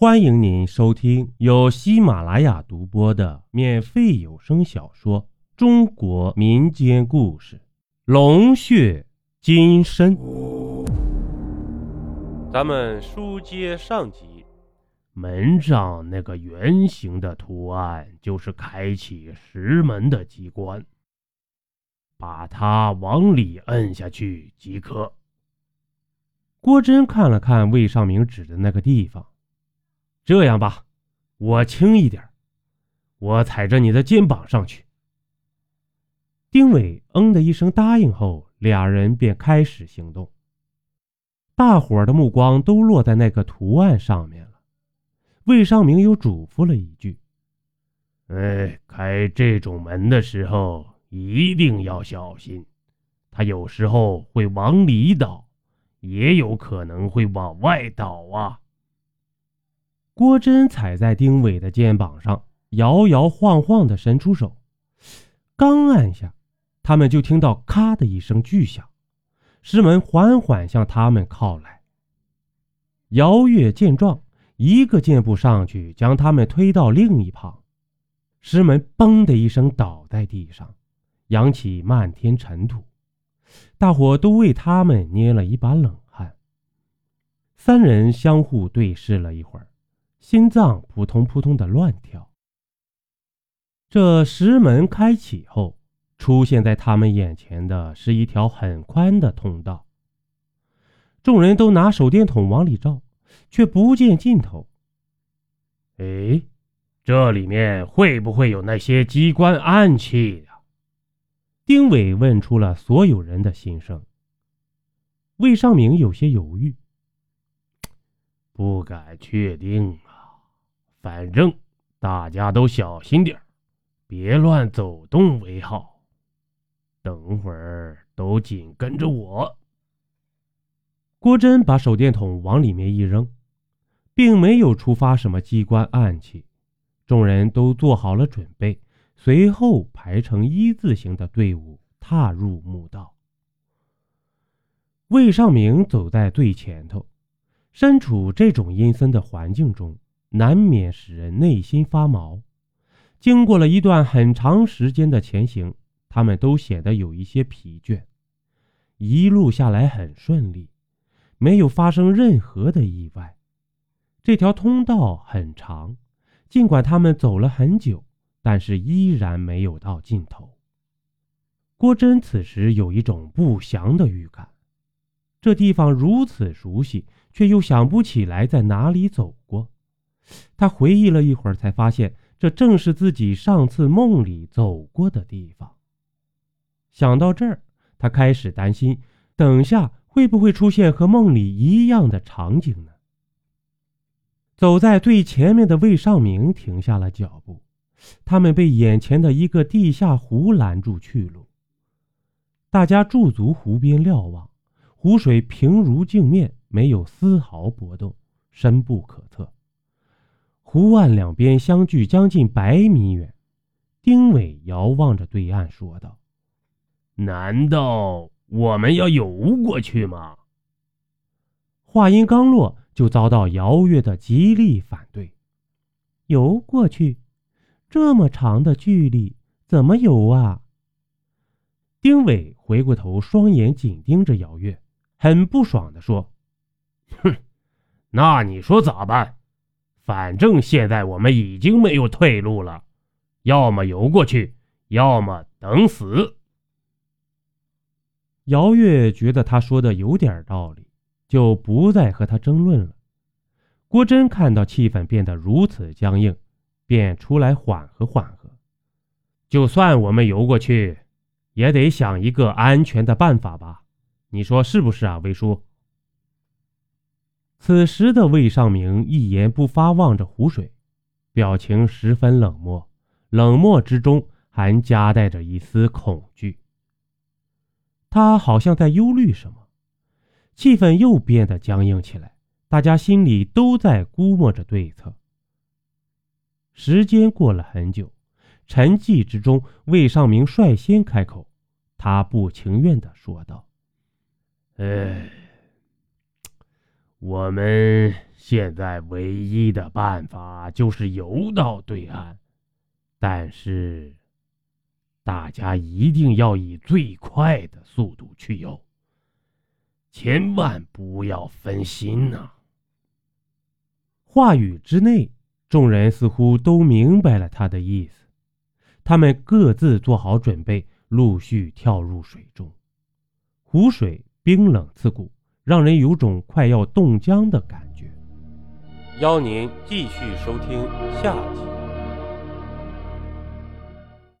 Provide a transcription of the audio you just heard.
欢迎您收听由喜马拉雅独播的免费有声小说《中国民间故事·龙穴金身》。咱们书接上集，门上那个圆形的图案就是开启石门的机关，把它往里摁下去即可。郭真看了看魏尚明指的那个地方。这样吧，我轻一点，我踩着你的肩膀上去。丁伟嗯的一声答应后，俩人便开始行动。大伙的目光都落在那个图案上面了。魏尚明又嘱咐了一句：“哎，开这种门的时候一定要小心，它有时候会往里倒，也有可能会往外倒啊。”郭真踩在丁伟的肩膀上，摇摇晃晃的伸出手，刚按下，他们就听到“咔”的一声巨响，石门缓缓向他们靠来。姚月见状，一个箭步上去，将他们推到另一旁，石门“嘣”的一声倒在地上，扬起漫天尘土，大伙都为他们捏了一把冷汗。三人相互对视了一会儿。心脏扑通扑通的乱跳。这石门开启后，出现在他们眼前的是一条很宽的通道。众人都拿手电筒往里照，却不见尽头。哎，这里面会不会有那些机关暗器呀？丁伟问出了所有人的心声。魏尚明有些犹豫，不敢确定。反正大家都小心点别乱走动为好。等会儿都紧跟着我。郭真把手电筒往里面一扔，并没有触发什么机关暗器。众人都做好了准备，随后排成一字形的队伍踏入墓道。魏尚明走在最前头，身处这种阴森的环境中。难免使人内心发毛。经过了一段很长时间的前行，他们都显得有一些疲倦。一路下来很顺利，没有发生任何的意外。这条通道很长，尽管他们走了很久，但是依然没有到尽头。郭真此时有一种不祥的预感，这地方如此熟悉，却又想不起来在哪里走过。他回忆了一会儿，才发现这正是自己上次梦里走过的地方。想到这儿，他开始担心，等下会不会出现和梦里一样的场景呢？走在最前面的魏尚明停下了脚步，他们被眼前的一个地下湖拦住去路。大家驻足湖边瞭望，湖水平如镜面，没有丝毫波动，深不可测。湖岸两边相距将近百米远，丁伟遥望着对岸说道：“难道我们要游过去吗？”话音刚落，就遭到姚月的极力反对：“游过去？这么长的距离，怎么游啊？”丁伟回过头，双眼紧盯着姚月，很不爽地说：“哼，那你说咋办？”反正现在我们已经没有退路了，要么游过去，要么等死。姚月觉得他说的有点道理，就不再和他争论了。郭真看到气氛变得如此僵硬，便出来缓和缓和。就算我们游过去，也得想一个安全的办法吧？你说是不是啊，魏叔？此时的魏尚明一言不发，望着湖水，表情十分冷漠，冷漠之中还夹带着一丝恐惧。他好像在忧虑什么，气氛又变得僵硬起来，大家心里都在估摸着对策。时间过了很久，沉寂之中，魏尚明率先开口，他不情愿地说道：“哎。”我们现在唯一的办法就是游到对岸，但是大家一定要以最快的速度去游，千万不要分心呐。话语之内，众人似乎都明白了他的意思，他们各自做好准备，陆续跳入水中。湖水冰冷刺骨，让人有种快要冻僵的感觉。邀您继续收听下集。